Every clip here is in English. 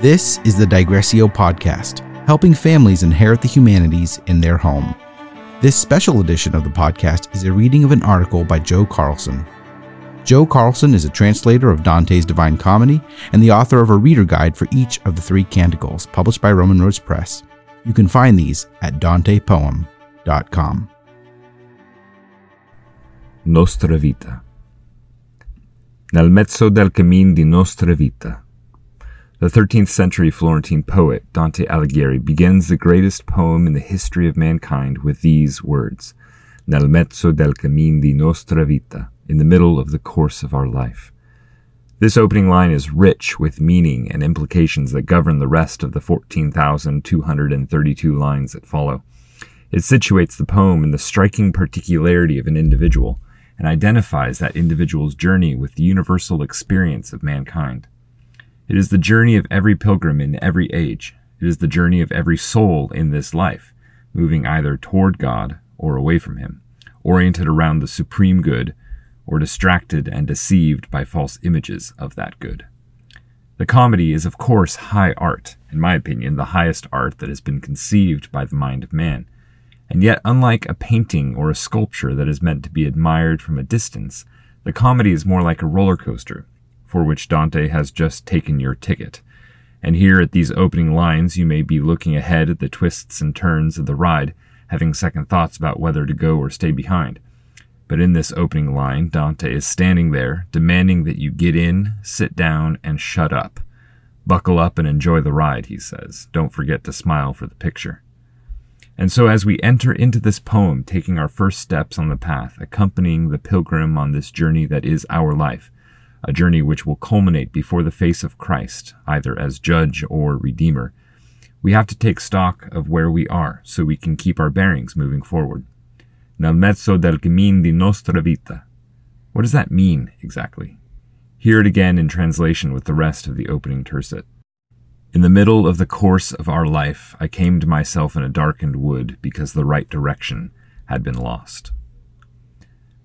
This is the Digressio podcast, helping families inherit the humanities in their home. This special edition of the podcast is a reading of an article by Joe Carlson. Joe Carlson is a translator of Dante's Divine Comedy and the author of a reader guide for each of the three canticles published by Roman Roads Press. You can find these at dantepoem.com. Nostra vita. Nel mezzo del cammin di nostra vita. The 13th century Florentine poet Dante Alighieri begins the greatest poem in the history of mankind with these words Nel mezzo del cammin di nostra vita, in the middle of the course of our life. This opening line is rich with meaning and implications that govern the rest of the 14,232 lines that follow. It situates the poem in the striking particularity of an individual and identifies that individual's journey with the universal experience of mankind. It is the journey of every pilgrim in every age. It is the journey of every soul in this life, moving either toward God or away from Him, oriented around the supreme good, or distracted and deceived by false images of that good. The comedy is, of course, high art, in my opinion, the highest art that has been conceived by the mind of man. And yet, unlike a painting or a sculpture that is meant to be admired from a distance, the comedy is more like a roller coaster for which Dante has just taken your ticket. And here at these opening lines, you may be looking ahead at the twists and turns of the ride, having second thoughts about whether to go or stay behind. But in this opening line, Dante is standing there, demanding that you get in, sit down, and shut up. Buckle up and enjoy the ride, he says. Don't forget to smile for the picture. And so, as we enter into this poem, taking our first steps on the path, accompanying the pilgrim on this journey that is our life, a journey which will culminate before the face of Christ, either as judge or redeemer. We have to take stock of where we are so we can keep our bearings moving forward. Nel mezzo del cammin di nostra vita. What does that mean exactly? Hear it again in translation with the rest of the opening tercet. In the middle of the course of our life, I came to myself in a darkened wood because the right direction had been lost.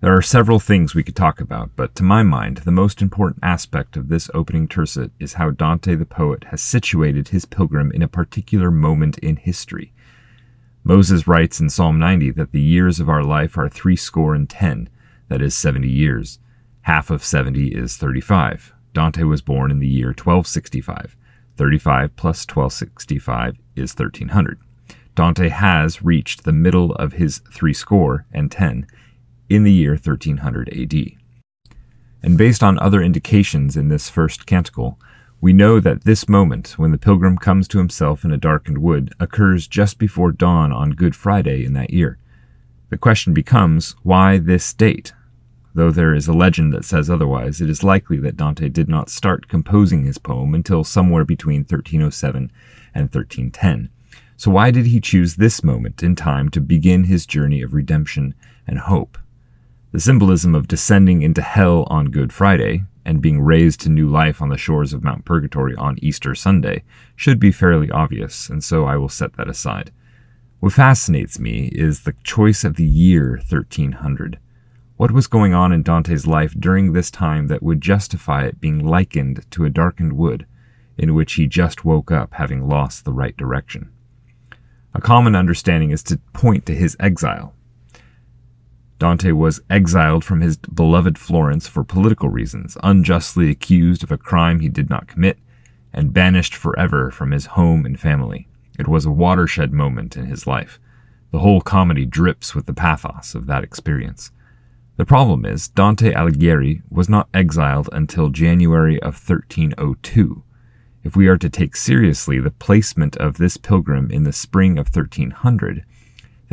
There are several things we could talk about, but to my mind, the most important aspect of this opening tercet is how Dante the poet has situated his pilgrim in a particular moment in history. Moses writes in Psalm 90 that the years of our life are threescore and ten, that is, 70 years. Half of 70 is 35. Dante was born in the year 1265. 35 plus 1265 is 1300. Dante has reached the middle of his threescore and ten in the year 1300 AD. And based on other indications in this first canticle, we know that this moment, when the pilgrim comes to himself in a darkened wood, occurs just before dawn on Good Friday in that year. The question becomes, why this date? Though there is a legend that says otherwise, it is likely that Dante did not start composing his poem until somewhere between 1307 and 1310. So why did he choose this moment in time to begin his journey of redemption and hope? The symbolism of descending into hell on Good Friday and being raised to new life on the shores of Mount Purgatory on Easter Sunday should be fairly obvious, and so I will set that aside. What fascinates me is the choice of the year 1300. What was going on in Dante's life during this time that would justify it being likened to a darkened wood in which he just woke up having lost the right direction? A common understanding is to point to his exile, Dante was exiled from his beloved Florence for political reasons, unjustly accused of a crime he did not commit, and banished forever from his home and family. It was a watershed moment in his life. The whole comedy drips with the pathos of that experience. The problem is, Dante Alighieri was not exiled until January of 1302. If we are to take seriously the placement of this pilgrim in the spring of 1300,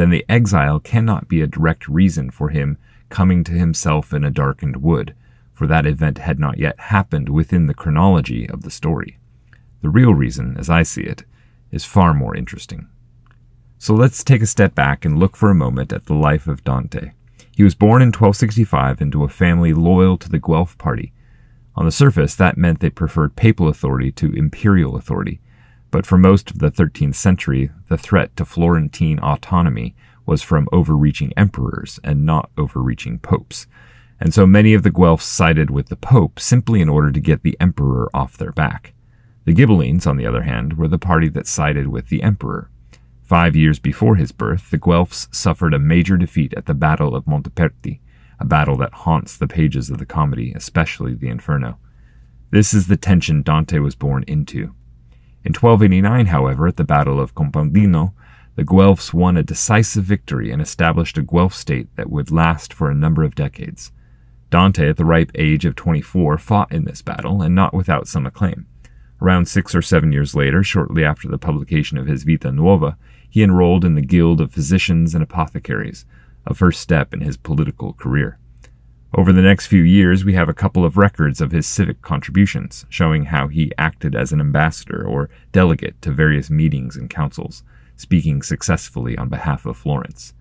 then the exile cannot be a direct reason for him coming to himself in a darkened wood, for that event had not yet happened within the chronology of the story. The real reason, as I see it, is far more interesting. So let's take a step back and look for a moment at the life of Dante. He was born in 1265 into a family loyal to the Guelph party. On the surface, that meant they preferred papal authority to imperial authority, but for most of the 13th century, the threat to Florentine autonomy was from overreaching emperors and not overreaching popes. And so many of the Guelphs sided with the pope simply in order to get the emperor off their back. The Ghibellines, on the other hand, were the party that sided with the emperor. Five years before his birth, the Guelphs suffered a major defeat at the Battle of Montaperti, a battle that haunts the pages of the comedy, especially the Inferno. This is the tension Dante was born into. In 1289, however, at the Battle of Campaldino, the Guelphs won a decisive victory and established a Guelph state that would last for a number of decades. Dante, at the ripe age of 24, fought in this battle, and not without some acclaim. Around six or seven years later, shortly after the publication of his Vita Nuova, he enrolled in the Guild of Physicians and Apothecaries, a first step in his political career. Over the next few years, we have a couple of records of his civic contributions, showing how he acted as an ambassador or delegate to various meetings and councils, speaking successfully on behalf of Florence.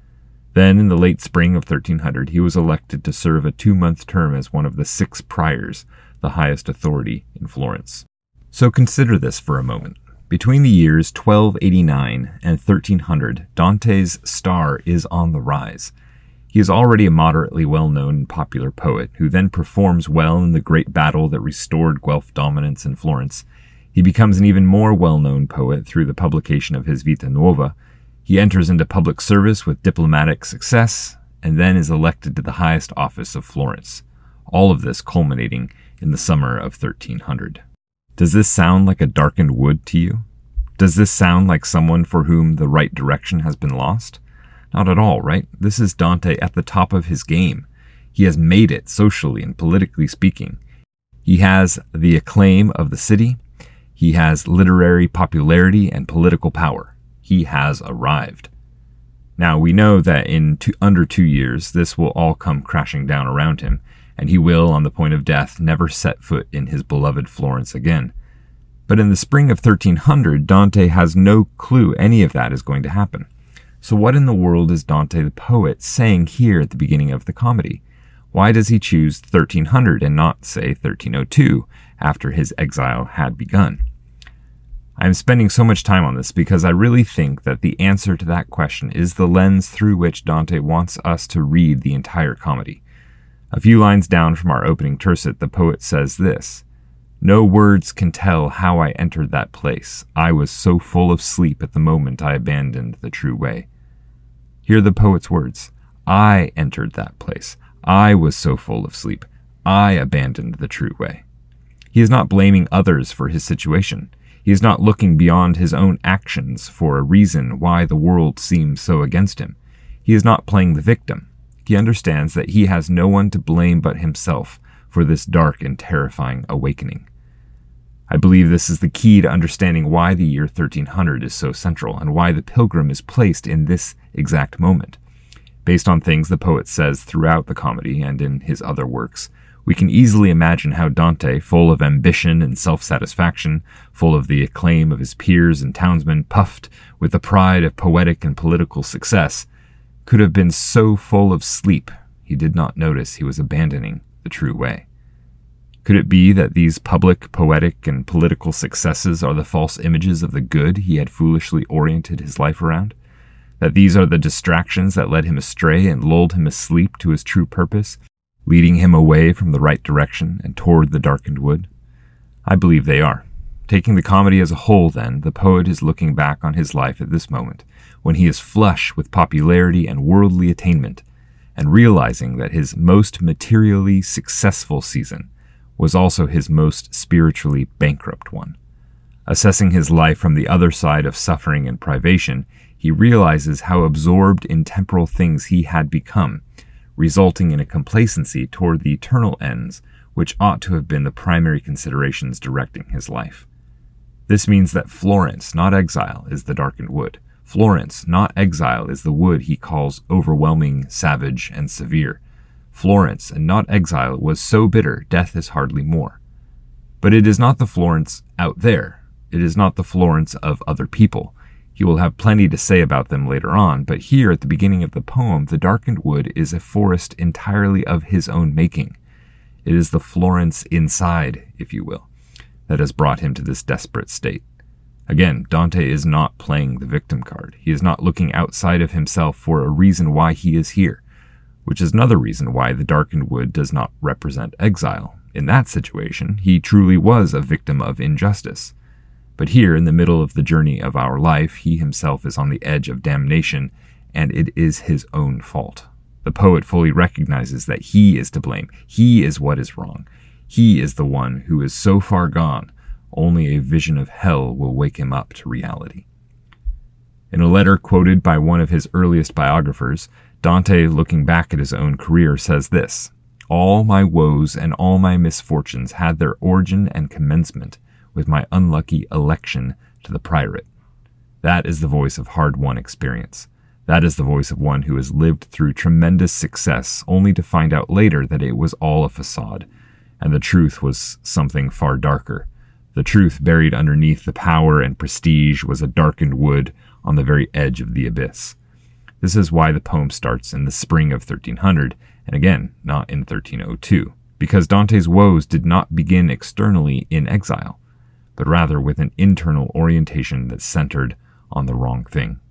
Then, in the late spring of 1300, he was elected to serve a two month term as one of the six priors, the highest authority in Florence. So consider this for a moment. Between the years 1289 and 1300, Dante's star is on the rise. He is already a moderately well known and popular poet, who then performs well in the great battle that restored Guelph dominance in Florence. He becomes an even more well known poet through the publication of his Vita Nuova. He enters into public service with diplomatic success, and then is elected to the highest office of Florence. All of this culminating in the summer of 1300. Does this sound like a darkened wood to you? Does this sound like someone for whom the right direction has been lost? Not at all, right? This is Dante at the top of his game. He has made it socially and politically speaking. He has the acclaim of the city. He has literary popularity and political power. He has arrived. Now, we know that in two, under two years, this will all come crashing down around him, and he will, on the point of death, never set foot in his beloved Florence again. But in the spring of 1300, Dante has no clue any of that is going to happen. So, what in the world is Dante the poet saying here at the beginning of the comedy? Why does he choose 1300 and not, say, 1302 after his exile had begun? I'm spending so much time on this because I really think that the answer to that question is the lens through which Dante wants us to read the entire comedy. A few lines down from our opening tercet, the poet says this No words can tell how I entered that place. I was so full of sleep at the moment I abandoned the true way. Hear the poet's words I entered that place. I was so full of sleep. I abandoned the true way. He is not blaming others for his situation. He is not looking beyond his own actions for a reason why the world seems so against him. He is not playing the victim. He understands that he has no one to blame but himself for this dark and terrifying awakening. I believe this is the key to understanding why the year 1300 is so central and why the pilgrim is placed in this exact moment. Based on things the poet says throughout the comedy and in his other works, we can easily imagine how Dante, full of ambition and self satisfaction, full of the acclaim of his peers and townsmen, puffed with the pride of poetic and political success, could have been so full of sleep he did not notice he was abandoning the true way. Could it be that these public, poetic, and political successes are the false images of the good he had foolishly oriented his life around? That these are the distractions that led him astray and lulled him asleep to his true purpose, leading him away from the right direction and toward the darkened wood? I believe they are. Taking the comedy as a whole, then, the poet is looking back on his life at this moment, when he is flush with popularity and worldly attainment, and realizing that his most materially successful season was also his most spiritually bankrupt one. Assessing his life from the other side of suffering and privation, he realizes how absorbed in temporal things he had become, resulting in a complacency toward the eternal ends which ought to have been the primary considerations directing his life. This means that Florence, not exile, is the darkened wood. Florence, not exile, is the wood he calls overwhelming, savage, and severe. Florence, and not exile, was so bitter, death is hardly more. But it is not the Florence out there. It is not the Florence of other people. He will have plenty to say about them later on, but here at the beginning of the poem, the darkened wood is a forest entirely of his own making. It is the Florence inside, if you will, that has brought him to this desperate state. Again, Dante is not playing the victim card. He is not looking outside of himself for a reason why he is here which is another reason why the darkened wood does not represent exile. In that situation, he truly was a victim of injustice. But here, in the middle of the journey of our life, he himself is on the edge of damnation, and it is his own fault. The poet fully recognizes that he is to blame. He is what is wrong. He is the one who is so far gone, only a vision of hell will wake him up to reality. In a letter quoted by one of his earliest biographers, Dante, looking back at his own career, says this All my woes and all my misfortunes had their origin and commencement with my unlucky election to the priorate. That is the voice of hard won experience. That is the voice of one who has lived through tremendous success only to find out later that it was all a facade, and the truth was something far darker. The truth buried underneath the power and prestige was a darkened wood on the very edge of the abyss. This is why the poem starts in the spring of 1300, and again, not in 1302, because Dante's woes did not begin externally in exile, but rather with an internal orientation that centered on the wrong thing.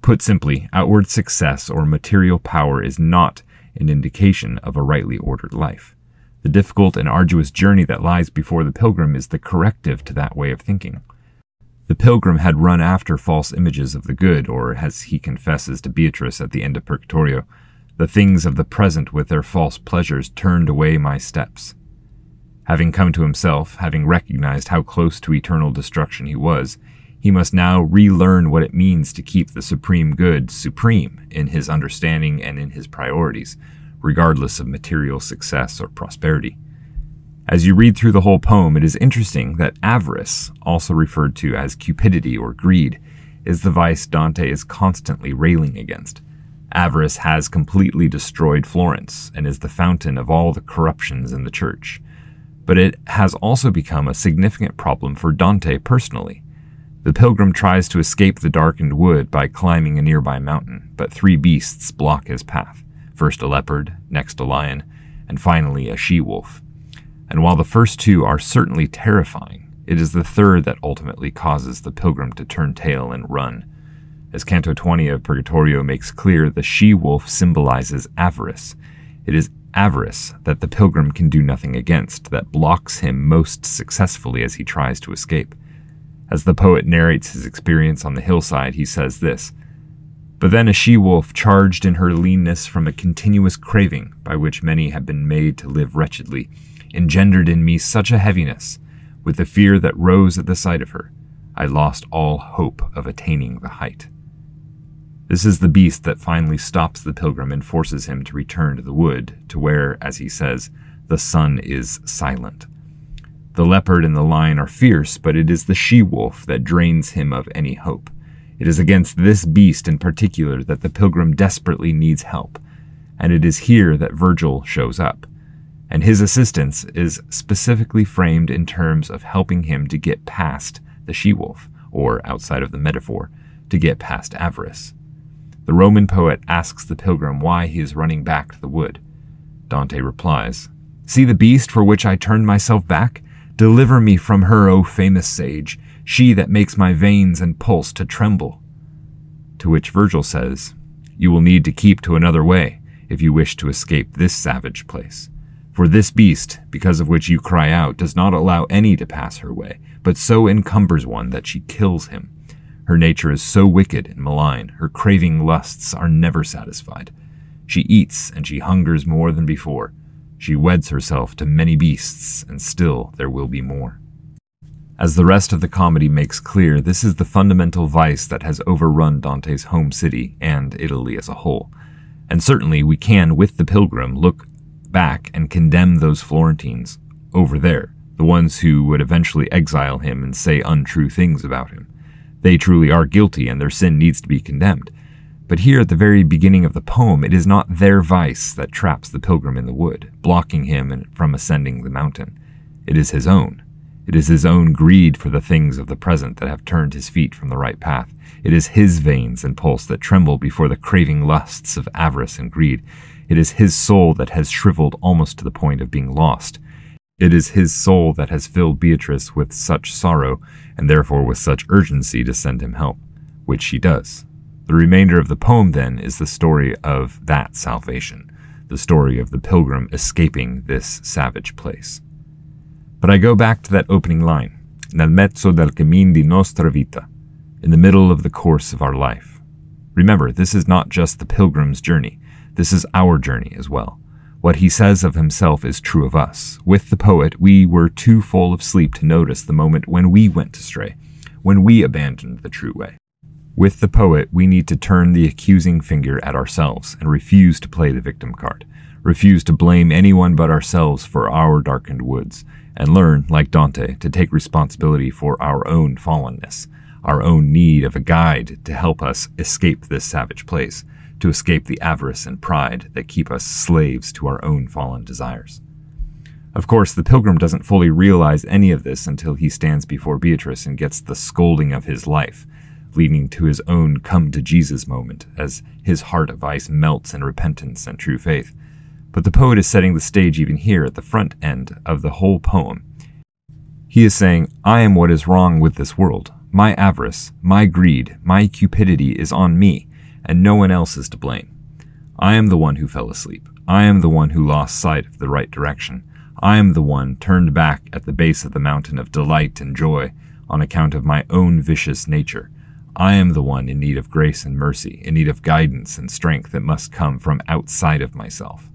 Put simply, outward success or material power is not an indication of a rightly ordered life. The difficult and arduous journey that lies before the pilgrim is the corrective to that way of thinking. The pilgrim had run after false images of the good, or as he confesses to Beatrice at the end of Purgatorio, the things of the present with their false pleasures turned away my steps. Having come to himself, having recognized how close to eternal destruction he was, he must now relearn what it means to keep the supreme good supreme in his understanding and in his priorities, regardless of material success or prosperity. As you read through the whole poem, it is interesting that avarice, also referred to as cupidity or greed, is the vice Dante is constantly railing against. Avarice has completely destroyed Florence and is the fountain of all the corruptions in the church. But it has also become a significant problem for Dante personally. The pilgrim tries to escape the darkened wood by climbing a nearby mountain, but three beasts block his path first a leopard, next a lion, and finally a she wolf and while the first two are certainly terrifying, it is the third that ultimately causes the pilgrim to turn tail and run. As Canto 20 of Purgatorio makes clear, the she wolf symbolizes avarice. It is avarice that the pilgrim can do nothing against, that blocks him most successfully as he tries to escape. As the poet narrates his experience on the hillside, he says this But then a she wolf charged in her leanness from a continuous craving by which many have been made to live wretchedly engendered in me such a heaviness, with the fear that rose at the sight of her, I lost all hope of attaining the height. This is the beast that finally stops the pilgrim and forces him to return to the wood, to where, as he says, the sun is silent. The leopard and the lion are fierce, but it is the she wolf that drains him of any hope. It is against this beast in particular that the pilgrim desperately needs help, and it is here that Virgil shows up and his assistance is specifically framed in terms of helping him to get past the she wolf, or outside of the metaphor, to get past avarice. The Roman poet asks the pilgrim why he is running back to the wood. Dante replies, See the beast for which I turned myself back? Deliver me from her, O famous sage, she that makes my veins and pulse to tremble. To which Virgil says, You will need to keep to another way if you wish to escape this savage place. For this beast, because of which you cry out, does not allow any to pass her way, but so encumbers one that she kills him. Her nature is so wicked and malign, her craving lusts are never satisfied. She eats, and she hungers more than before. She weds herself to many beasts, and still there will be more. As the rest of the comedy makes clear, this is the fundamental vice that has overrun Dante's home city and Italy as a whole. And certainly we can, with the pilgrim, look back and condemn those Florentines over there, the ones who would eventually exile him and say untrue things about him. They truly are guilty and their sin needs to be condemned. But here at the very beginning of the poem, it is not their vice that traps the pilgrim in the wood, blocking him from ascending the mountain. It is his own. It is his own greed for the things of the present that have turned his feet from the right path. It is his veins and pulse that tremble before the craving lusts of avarice and greed. It is his soul that has shriveled almost to the point of being lost. It is his soul that has filled Beatrice with such sorrow, and therefore with such urgency to send him help, which she does. The remainder of the poem, then, is the story of that salvation, the story of the pilgrim escaping this savage place. But I go back to that opening line nel mezzo del cammin di nostra vita, in the middle of the course of our life. Remember, this is not just the pilgrim's journey, this is our journey as well. What he says of himself is true of us. With the poet, we were too full of sleep to notice the moment when we went astray, when we abandoned the true way. With the poet, we need to turn the accusing finger at ourselves and refuse to play the victim card, refuse to blame anyone but ourselves for our darkened woods, and learn, like Dante, to take responsibility for our own fallenness, our own need of a guide to help us escape this savage place, to escape the avarice and pride that keep us slaves to our own fallen desires. Of course, the pilgrim doesn't fully realize any of this until he stands before Beatrice and gets the scolding of his life, leading to his own come to Jesus moment as his heart of ice melts in repentance and true faith. But the poet is setting the stage even here at the front end of the whole poem. He is saying, I am what is wrong with this world. My avarice, my greed, my cupidity is on me, and no one else is to blame. I am the one who fell asleep. I am the one who lost sight of the right direction. I am the one turned back at the base of the mountain of delight and joy on account of my own vicious nature. I am the one in need of grace and mercy, in need of guidance and strength that must come from outside of myself.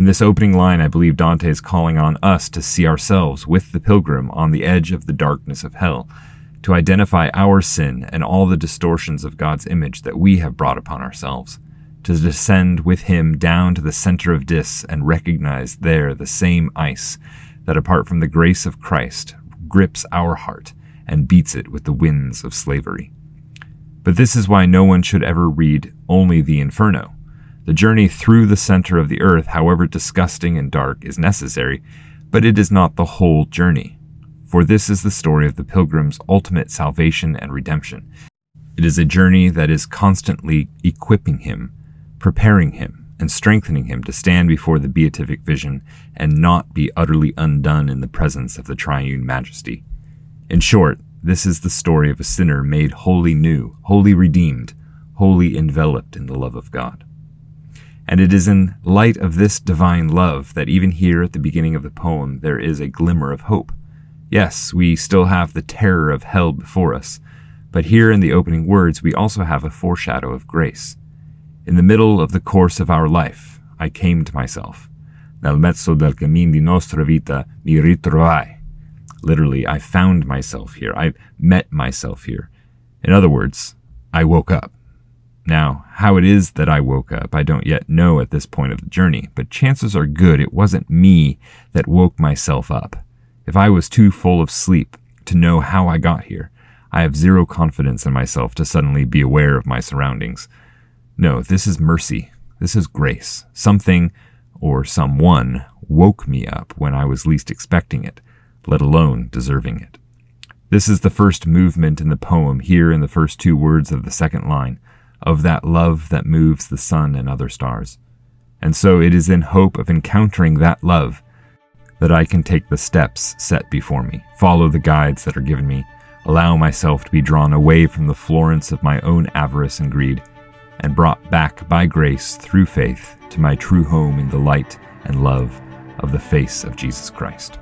In this opening line, I believe Dante is calling on us to see ourselves with the pilgrim on the edge of the darkness of hell, to identify our sin and all the distortions of God's image that we have brought upon ourselves, to descend with Him down to the center of Dis and recognize there the same ice that, apart from the grace of Christ, grips our heart and beats it with the winds of slavery. But this is why no one should ever read only the Inferno. The journey through the center of the earth, however disgusting and dark, is necessary, but it is not the whole journey for this is the story of the pilgrim's ultimate salvation and redemption. It is a journey that is constantly equipping him, preparing him, and strengthening him to stand before the beatific vision and not be utterly undone in the presence of the triune majesty. In short, this is the story of a sinner made wholly new, wholly redeemed, wholly enveloped in the love of God. And it is in light of this divine love that even here at the beginning of the poem there is a glimmer of hope. Yes, we still have the terror of hell before us, but here in the opening words we also have a foreshadow of grace. In the middle of the course of our life, I came to myself. Nel mezzo del cammin di nostra vita mi ritrovai. Literally, I found myself here. I met myself here. In other words, I woke up. Now, how it is that I woke up, I don't yet know at this point of the journey, but chances are good it wasn't me that woke myself up. If I was too full of sleep to know how I got here, I have zero confidence in myself to suddenly be aware of my surroundings. No, this is mercy. This is grace. Something, or someone, woke me up when I was least expecting it, let alone deserving it. This is the first movement in the poem, here in the first two words of the second line, of that love that moves the sun and other stars. And so it is in hope of encountering that love that I can take the steps set before me, follow the guides that are given me, allow myself to be drawn away from the Florence of my own avarice and greed, and brought back by grace through faith to my true home in the light and love of the face of Jesus Christ.